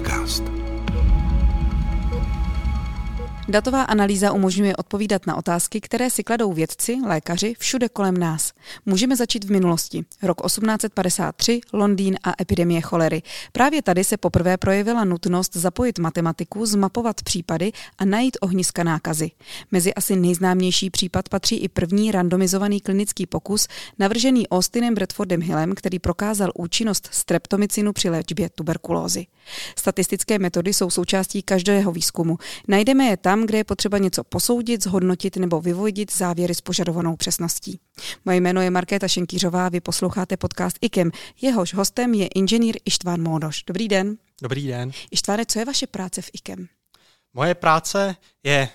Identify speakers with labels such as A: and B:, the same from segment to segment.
A: podcast.
B: Datová analýza umožňuje odpovídat na otázky, které si kladou vědci, lékaři všude kolem nás. Můžeme začít v minulosti. Rok 1853, Londýn a epidemie cholery. Právě tady se poprvé projevila nutnost zapojit matematiku, zmapovat případy a najít ohniska nákazy. Mezi asi nejznámější případ patří i první randomizovaný klinický pokus, navržený Austinem Bradfordem Hillem, který prokázal účinnost streptomicinu při léčbě tuberkulózy. Statistické metody jsou součástí každého výzkumu. Najdeme je tam, kde je potřeba něco posoudit, zhodnotit nebo vyvodit závěry s požadovanou přesností. Moje jméno je Markéta Šenkýřová, vy posloucháte podcast IKEM. Jehož hostem je inženýr Ištván Módoš. Dobrý den.
C: Dobrý den.
B: Ištváne, co je vaše práce v IKEM?
C: Moje práce je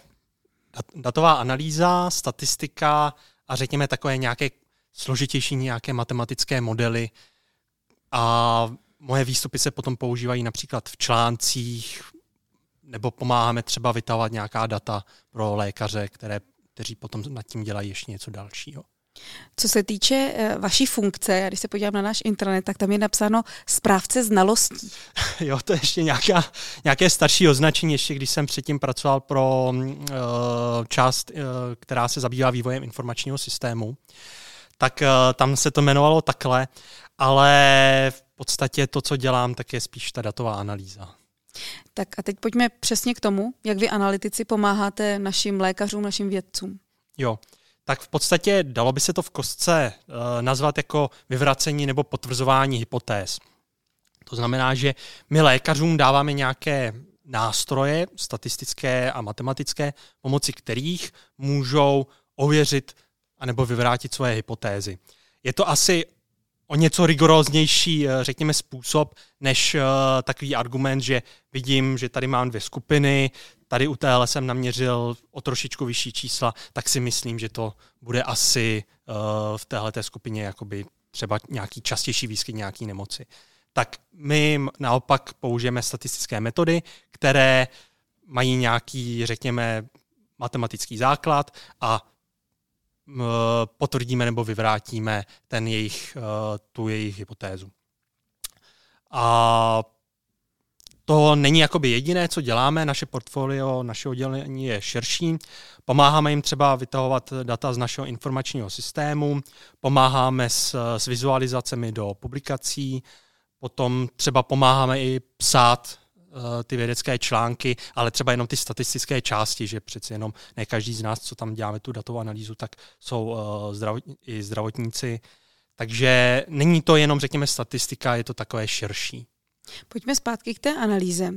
C: datová analýza, statistika a řekněme takové nějaké složitější nějaké matematické modely. A moje výstupy se potom používají například v článcích, nebo pomáháme třeba vytahovat nějaká data pro lékaře, které, kteří potom nad tím dělají ještě něco dalšího.
B: Co se týče uh, vaší funkce, když se podívám na náš internet, tak tam je napsáno správce znalostí.
C: jo, to je ještě nějaká, nějaké starší označení, ještě když jsem předtím pracoval pro uh, část, uh, která se zabývá vývojem informačního systému, tak uh, tam se to jmenovalo takhle, ale v podstatě to, co dělám, tak je spíš ta datová analýza.
B: Tak a teď pojďme přesně k tomu, jak vy analytici pomáháte našim lékařům, našim vědcům.
C: Jo, tak v podstatě dalo by se to v kostce uh, nazvat jako vyvracení nebo potvrzování hypotéz. To znamená, že my lékařům dáváme nějaké nástroje statistické a matematické, pomocí kterých můžou ověřit anebo vyvrátit svoje hypotézy. Je to asi o něco rigoróznější, eh, řekněme, způsob, než uh, takový argument, že vidím, že tady mám dvě skupiny, tady u téhle jsem naměřil o trošičku vyšší čísla, tak si myslím, že to bude asi uh, v téhle skupině jakoby třeba nějaký častější výskyt nějaký nemoci. Tak my naopak použijeme statistické metody, které mají nějaký, řekněme, matematický základ a potvrdíme nebo vyvrátíme ten jejich, eh, tu jejich hypotézu. A to není jakoby jediné, co děláme, naše portfolio, naše oddělení je širší. Pomáháme jim třeba vytahovat data z našeho informačního systému, pomáháme s, s vizualizacemi do publikací, potom třeba pomáháme i psát Eh, ty vědecké články, ale třeba jenom ty statistické části, že přeci jenom ne každý z nás, co tam děláme tu datovou analýzu, tak jsou uh, zdravotní, i zdravotníci. Takže není to jenom, řekněme, statistika, je to takové širší.
B: Pojďme zpátky k té analýze.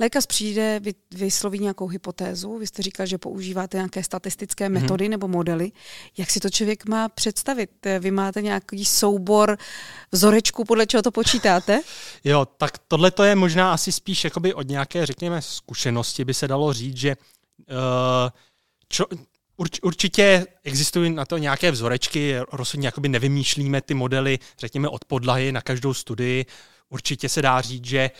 B: Lékař přijde, vy, vysloví nějakou hypotézu, vy jste říkal, že používáte nějaké statistické mhm. metody mm-hmm. nebo modely. Jak si to člověk má představit? Vy máte nějaký soubor vzorečků, podle čeho to počítáte?
C: jo, tak tohle to je možná asi spíš jakoby od nějaké, řekněme, zkušenosti by se dalo říct, že uh, čo, Urč, určitě existují na to nějaké vzorečky, rozhodně jakoby nevymýšlíme ty modely, řekněme, od podlahy na každou studii určitě se dá říct, že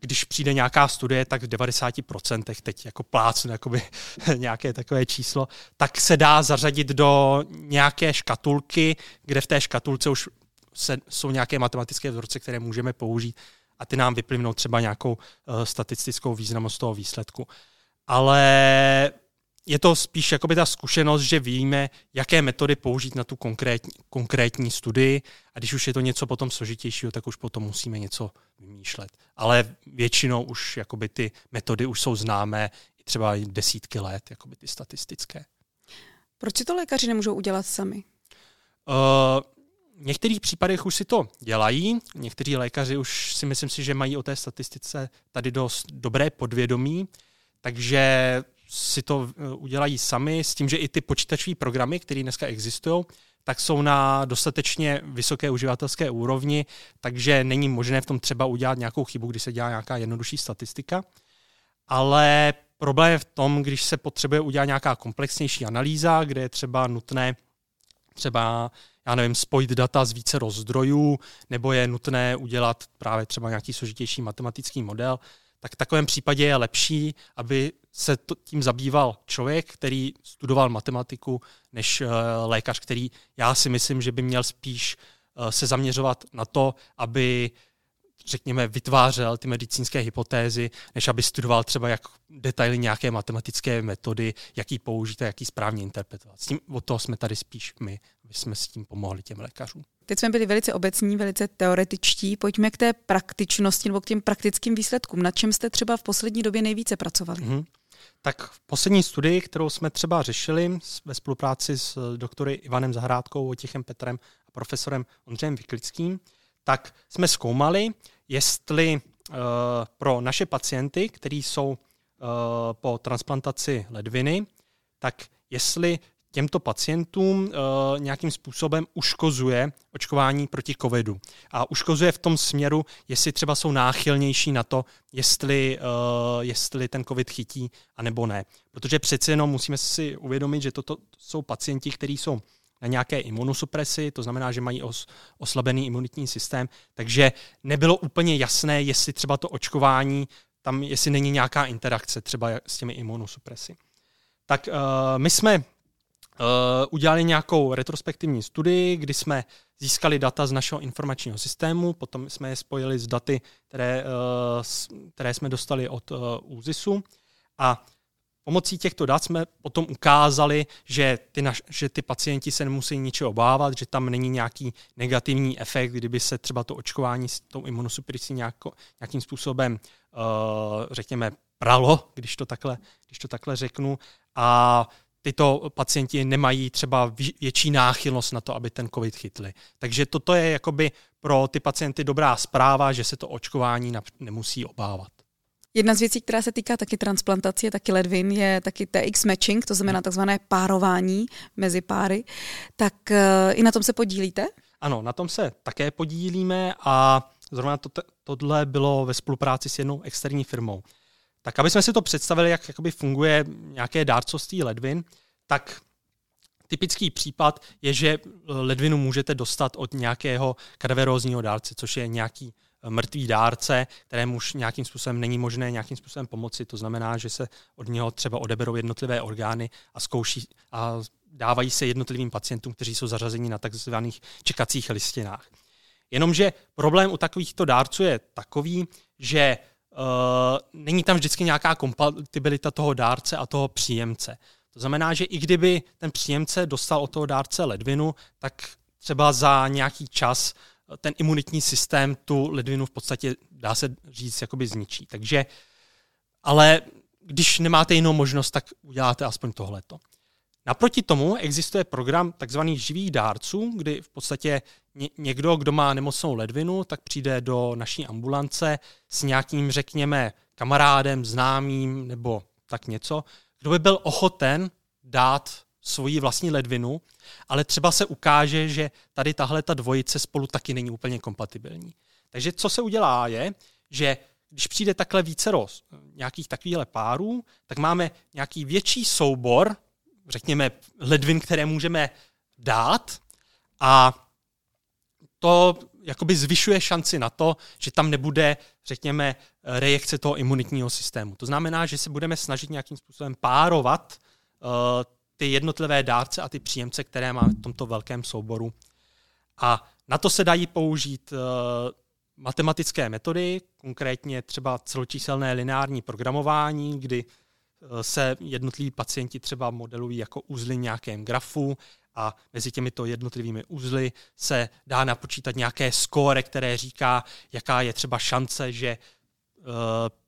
C: když přijde nějaká studie, tak v 90% teď jako plácnu jakoby nějaké takové číslo, tak se dá zařadit do nějaké škatulky, kde v té škatulce už se, jsou nějaké matematické vzorce, které můžeme použít a ty nám vyplivnou třeba nějakou uh, statistickou významnost toho výsledku. Ale je to spíš jakoby ta zkušenost, že víme, jaké metody použít na tu konkrétní, konkrétní studii a když už je to něco potom složitějšího, tak už potom musíme něco vymýšlet. Ale většinou už jakoby ty metody už jsou známé třeba desítky let, jakoby ty statistické.
B: Proč si to lékaři nemůžou udělat sami?
C: Uh, v některých případech už si to dělají, někteří lékaři už si myslím si, že mají o té statistice tady dost dobré podvědomí, takže si to eh, udělají sami s tím, že i ty počítačové programy, které dneska existují, tak jsou na dostatečně vysoké uživatelské úrovni, takže není možné v tom třeba udělat nějakou chybu, když se dělá nějaká jednodušší statistika. Ale problém je v tom, když se potřebuje udělat nějaká komplexnější analýza, kde je třeba nutné třeba, já nevím, spojit data z více rozdrojů, nebo je nutné udělat právě třeba nějaký složitější matematický model, tak v takovém případě je lepší, aby se to, tím zabýval člověk, který studoval matematiku, než uh, lékař, který já si myslím, že by měl spíš uh, se zaměřovat na to, aby řekněme, vytvářel ty medicínské hypotézy, než aby studoval třeba jak detaily nějaké matematické metody, jaký použít a jaký správně interpretovat. S tím, od toho jsme tady spíš my, aby jsme s tím pomohli těm lékařům.
B: Teď jsme byli velice obecní, velice teoretičtí. Pojďme k té praktičnosti nebo k těm praktickým výsledkům. Na čem jste třeba v poslední době nejvíce pracovali? Mm-hmm.
C: Tak v poslední studii, kterou jsme třeba řešili ve spolupráci s doktory Ivanem Zahrádkou, Otichem Petrem a profesorem Ondřejem Vyklickým, tak jsme zkoumali, jestli uh, pro naše pacienty, kteří jsou uh, po transplantaci ledviny, tak jestli těmto pacientům uh, nějakým způsobem uškozuje očkování proti covidu. A uškozuje v tom směru, jestli třeba jsou náchylnější na to, jestli, uh, jestli ten covid chytí, anebo ne. Protože přeci jenom musíme si uvědomit, že toto jsou pacienti, kteří jsou na nějaké imunosupresi, to znamená, že mají os, oslabený imunitní systém, takže nebylo úplně jasné, jestli třeba to očkování, tam jestli není nějaká interakce třeba s těmi imunosupresy. Tak uh, my jsme udělali nějakou retrospektivní studii, kdy jsme získali data z našeho informačního systému, potom jsme je spojili s daty, které, uh, které jsme dostali od uh, ÚZISu a Pomocí těchto dat jsme potom ukázali, že ty, naš, že ty pacienti se nemusí ničeho obávat, že tam není nějaký negativní efekt, kdyby se třeba to očkování s tou imunosupresí nějako, nějakým způsobem, uh, řekněme, pralo, když to, takhle, když to takhle řeknu. A tyto pacienti nemají třeba větší náchylnost na to, aby ten COVID chytli. Takže toto je jakoby pro ty pacienty dobrá zpráva, že se to očkování nemusí obávat.
B: Jedna z věcí, která se týká taky transplantace, taky ledvin, je taky TX matching, to znamená takzvané párování mezi páry. Tak uh, i na tom se podílíte?
C: Ano, na tom se také podílíme a zrovna to, tohle bylo ve spolupráci s jednou externí firmou. Tak aby jsme si to představili, jak jakoby funguje nějaké dárcovství ledvin, tak typický případ je, že ledvinu můžete dostat od nějakého kadaverózního dárce, což je nějaký mrtvý dárce, kterému už nějakým způsobem není možné nějakým způsobem pomoci. To znamená, že se od něho třeba odeberou jednotlivé orgány a zkouší a dávají se jednotlivým pacientům, kteří jsou zařazeni na takzvaných čekacích listinách. Jenomže problém u takovýchto dárců je takový, že není tam vždycky nějaká kompatibilita toho dárce a toho příjemce. To znamená, že i kdyby ten příjemce dostal od toho dárce ledvinu, tak třeba za nějaký čas ten imunitní systém tu ledvinu v podstatě, dá se říct, jakoby zničí. Takže, ale když nemáte jinou možnost, tak uděláte aspoň tohleto. Naproti tomu existuje program tzv. živých dárců, kdy v podstatě někdo, kdo má nemocnou ledvinu, tak přijde do naší ambulance s nějakým, řekněme, kamarádem, známým nebo tak něco, kdo by byl ochoten dát svoji vlastní ledvinu, ale třeba se ukáže, že tady tahle ta dvojice spolu taky není úplně kompatibilní. Takže co se udělá je, že když přijde takhle více roz, nějakých takovýchhle párů, tak máme nějaký větší soubor, řekněme, ledvin, které můžeme dát a to jakoby zvyšuje šanci na to, že tam nebude, řekněme, rejekce toho imunitního systému. To znamená, že se budeme snažit nějakým způsobem párovat uh, ty jednotlivé dárce a ty příjemce, které máme v tomto velkém souboru. A na to se dají použít uh, matematické metody, konkrétně třeba celočíselné lineární programování, kdy uh, se jednotliví pacienti třeba modelují jako uzly nějakém grafu a mezi těmito jednotlivými uzly se dá napočítat nějaké skóre, které říká, jaká je třeba šance, že uh,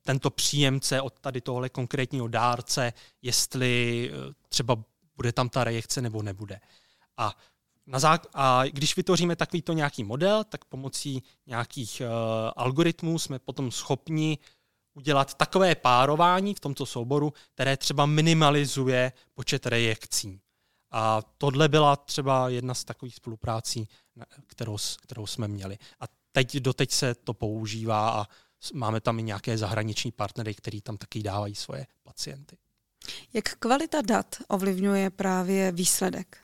C: tento příjemce od tady tohle konkrétního dárce, jestli třeba bude tam ta rejekce nebo nebude. A, na zá- a když vytvoříme takovýto nějaký model, tak pomocí nějakých uh, algoritmů jsme potom schopni udělat takové párování v tomto souboru, které třeba minimalizuje počet rejekcí. A tohle byla třeba jedna z takových spoluprácí, kterou, kterou jsme měli. A teď doteď se to používá a máme tam i nějaké zahraniční partnery, kteří tam taky dávají svoje pacienty.
B: Jak kvalita dat ovlivňuje právě výsledek?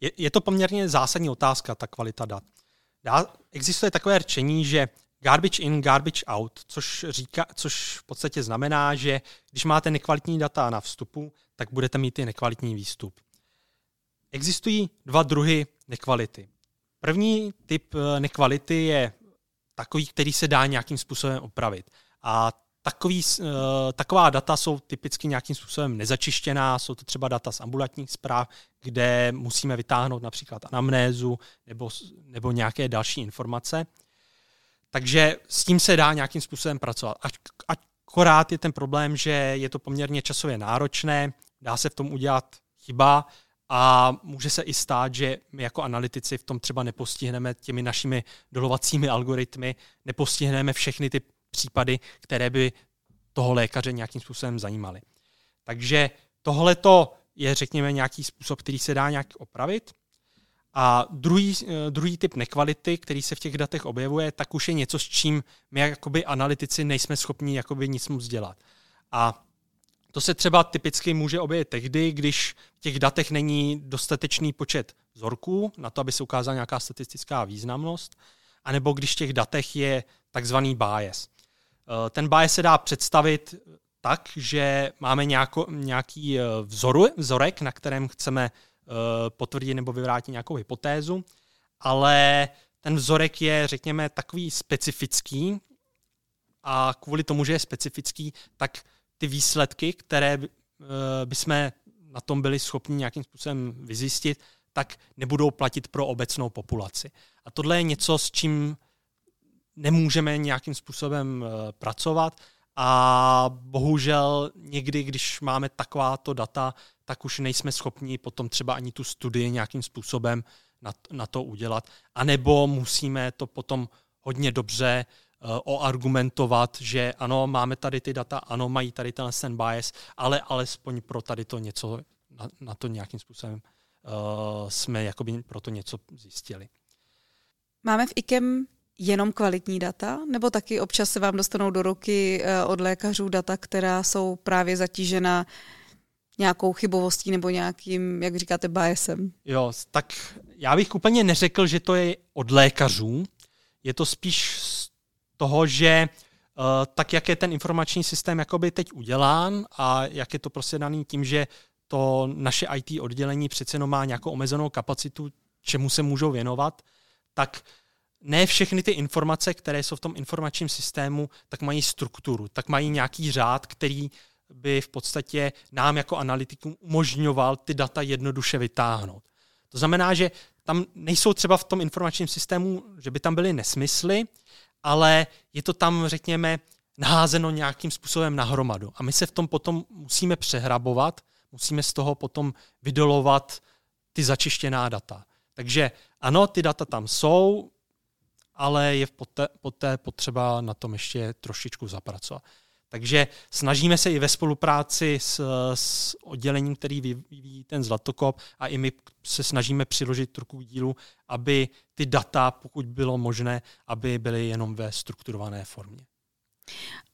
C: Je, je to poměrně zásadní otázka, ta kvalita dat. Dá, existuje takové řečení, že garbage in, garbage out, což, říká, což v podstatě znamená, že když máte nekvalitní data na vstupu, tak budete mít i nekvalitní výstup. Existují dva druhy nekvality. První typ eh, nekvality je takový, který se dá nějakým způsobem opravit. A takový, uh, taková data jsou typicky nějakým způsobem nezačištěná, jsou to třeba data z ambulantních zpráv, kde musíme vytáhnout například anamnézu nebo, nebo nějaké další informace. Takže s tím se dá nějakým způsobem pracovat. Akorát je ten problém, že je to poměrně časově náročné, dá se v tom udělat chyba a může se i stát, že my jako analytici v tom třeba nepostihneme těmi našimi dolovacími algoritmy, nepostihneme všechny ty případy, které by toho lékaře nějakým způsobem zajímaly. Takže tohle je, řekněme, nějaký způsob, který se dá nějak opravit. A druhý, eh, druhý typ nekvality, který se v těch datech objevuje, tak už je něco, s čím my jakoby analytici nejsme schopni jakoby nic moc dělat. A to se třeba typicky může objevit tehdy, když v těch datech není dostatečný počet vzorků na to, aby se ukázala nějaká statistická významnost, anebo když v těch datech je takzvaný bias. Eh, ten bias se dá představit tak, že máme nějako, nějaký eh, vzoru, vzorek, na kterém chceme eh, potvrdit nebo vyvrátit nějakou hypotézu, ale ten vzorek je, řekněme, takový specifický a kvůli tomu, že je specifický, tak ty výsledky, které bychom na tom byli schopni nějakým způsobem vyzjistit, tak nebudou platit pro obecnou populaci. A tohle je něco, s čím nemůžeme nějakým způsobem eh, pracovat a bohužel někdy, když máme takováto data, tak už nejsme schopni potom třeba ani tu studii nějakým způsobem na, to udělat. A nebo musíme to potom hodně dobře oargumentovat, že ano, máme tady ty data, ano, mají tady ten, ten bias, ale alespoň pro tady to něco, na, na to nějakým způsobem uh, jsme jakoby pro to něco zjistili.
B: Máme v IKEM jenom kvalitní data, nebo taky občas se vám dostanou do ruky eh, od lékařů data, která jsou právě zatížena nějakou chybovostí nebo nějakým, jak říkáte, biasem?
C: Jo, tak já bych úplně neřekl, že to je od lékařů. Je to spíš toho, že uh, tak, jak je ten informační systém jakoby teď udělán a jak je to prostě daný tím, že to naše IT oddělení přece jenom má nějakou omezenou kapacitu, čemu se můžou věnovat, tak ne všechny ty informace, které jsou v tom informačním systému, tak mají strukturu, tak mají nějaký řád, který by v podstatě nám jako analytikům umožňoval ty data jednoduše vytáhnout. To znamená, že tam nejsou třeba v tom informačním systému, že by tam byly nesmysly, ale je to tam, řekněme, naházeno nějakým způsobem nahromadu. A my se v tom potom musíme přehrabovat, musíme z toho potom vydolovat ty začištěná data. Takže ano, ty data tam jsou, ale je poté, poté potřeba na tom ještě trošičku zapracovat. Takže snažíme se i ve spolupráci s, s oddělením, který vyvíjí ten zlatokop a i my se snažíme přiložit ruku k dílu, aby ty data, pokud bylo možné, aby byly jenom ve strukturované formě.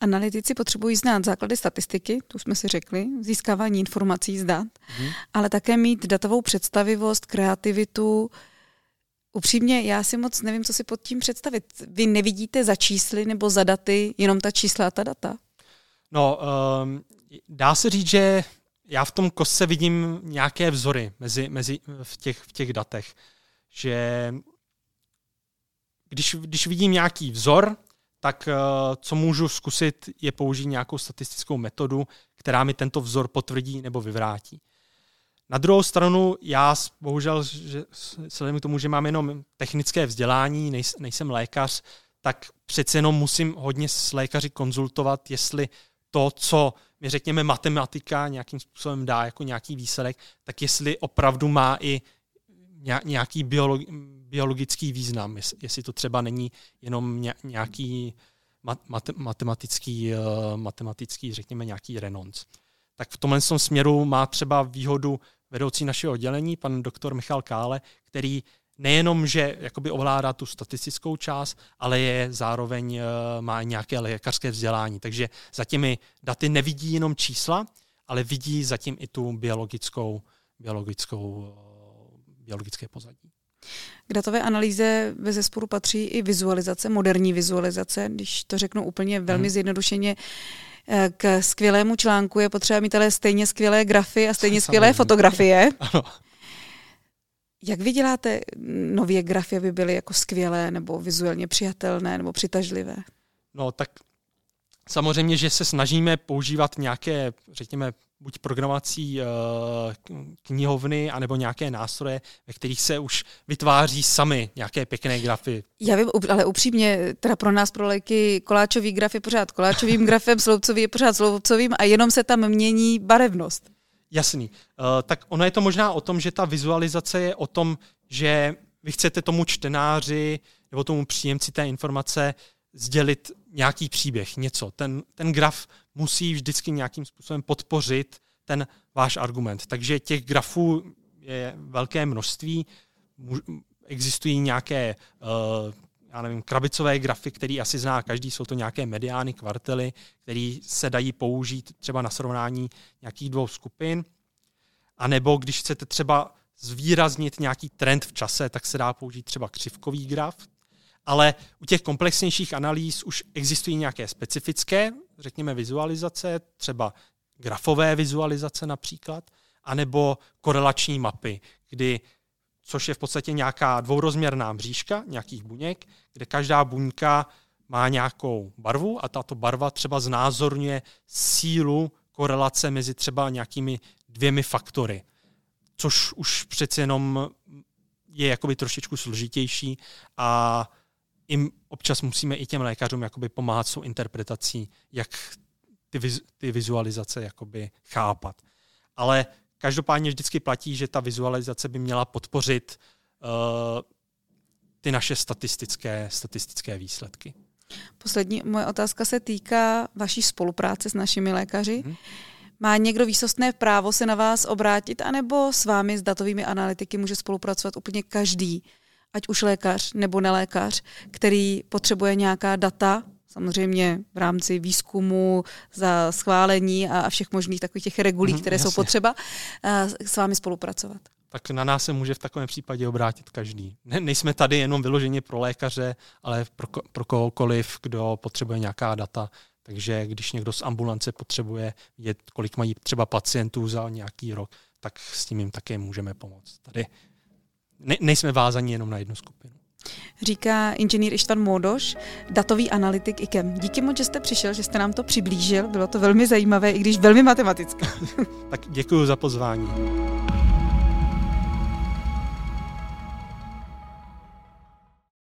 B: Analytici potřebují znát základy statistiky, tu jsme si řekli, získávání informací z dat, hmm. ale také mít datovou představivost, kreativitu, Upřímně, já si moc nevím, co si pod tím představit. Vy nevidíte za čísly nebo za daty jenom ta čísla a ta data?
C: No, um, dá se říct, že já v tom kostce vidím nějaké vzory mezi, mezi v, těch, v těch datech. Že když, když vidím nějaký vzor, tak uh, co můžu zkusit je použít nějakou statistickou metodu, která mi tento vzor potvrdí nebo vyvrátí. Na druhou stranu, já bohužel, že, vzhledem k tomu, že mám jenom technické vzdělání, nejs, nejsem lékař, tak přece jenom musím hodně s lékaři konzultovat, jestli to, co mi řekněme matematika nějakým způsobem dá jako nějaký výsledek, tak jestli opravdu má i nějaký biologický význam, jestli to třeba není jenom nějaký matematický, eh, matematický řekněme nějaký renonc. Tak v tomhle směru má třeba výhodu vedoucí našeho oddělení, pan doktor Michal Kále, který nejenom, že jakoby ovládá tu statistickou část, ale je zároveň eh, má nějaké lékařské vzdělání. Takže za těmi daty nevidí jenom čísla, ale vidí zatím i tu biologickou, biologickou, eh, biologické pozadí.
B: K datové analýze ve zesporu patří i vizualizace, moderní vizualizace, když to řeknu úplně velmi hmm. zjednodušeně. Eh, k skvělému článku je potřeba mít ale stejně skvělé grafy a stejně skvělé fotografie. Ano. Jak vy děláte nově grafy, aby byly jako skvělé nebo vizuálně přijatelné nebo přitažlivé?
C: No tak samozřejmě, že se snažíme používat nějaké, řekněme, buď programovací uh, knihovny, anebo nějaké nástroje, ve kterých se už vytváří sami nějaké pěkné grafy.
B: Já vím, ale upřímně, teda pro nás, pro léky, koláčový graf je pořád koláčovým grafem, sloupcový je pořád sloupcovým a jenom se tam mění barevnost.
C: Jasný. Uh, tak ono je to možná o tom, že ta vizualizace je o tom, že vy chcete tomu čtenáři nebo tomu příjemci té informace sdělit nějaký příběh, něco. Ten, ten graf musí vždycky nějakým způsobem podpořit ten váš argument. Takže těch grafů je velké množství. Existují nějaké, uh, já nevím, krabicové grafy, které asi zná každý, jsou to nějaké mediány, kvartely, které se dají použít třeba na srovnání nějakých dvou skupin. A nebo když chcete třeba zvýraznit nějaký trend v čase, tak se dá použít třeba křivkový graf, ale u těch komplexnějších analýz už existují nějaké specifické, řekněme, vizualizace, třeba grafové vizualizace například, anebo korelační mapy, kdy což je v podstatě nějaká dvourozměrná mřížka nějakých buněk, kde každá buňka má nějakou barvu a tato barva třeba znázorňuje sílu korelace mezi třeba nějakými dvěmi faktory, což už přeci jenom je jakoby trošičku složitější a jim občas musíme i těm lékařům jakoby pomáhat s interpretací, jak ty, viz, ty vizualizace jakoby chápat. Ale každopádně vždycky platí, že ta vizualizace by měla podpořit uh, ty naše statistické, statistické výsledky.
B: Poslední moje otázka se týká vaší spolupráce s našimi lékaři. Hmm. Má někdo výsostné právo se na vás obrátit, anebo s vámi, s datovými analytiky, může spolupracovat úplně každý? ať už lékař nebo nelékař, který potřebuje nějaká data, samozřejmě v rámci výzkumu, za schválení a všech možných takových těch regulí, mhm, které mm, jsou potřeba, s vámi spolupracovat.
C: Tak na nás se může v takovém případě obrátit každý. Ne, nejsme tady jenom vyloženě pro lékaře, ale pro, pro kohokoliv, kdo potřebuje nějaká data. Takže když někdo z ambulance potřebuje vědět, kolik mají třeba pacientů za nějaký rok, tak s tím jim také můžeme pomoct. Tady ne, nejsme vázaní jenom na jednu skupinu.
B: Říká inženýr Ištvan Módoš, datový analytik IKEM. Díky moc, že jste přišel, že jste nám to přiblížil. Bylo to velmi zajímavé, i když velmi matematické.
C: tak děkuji za pozvání.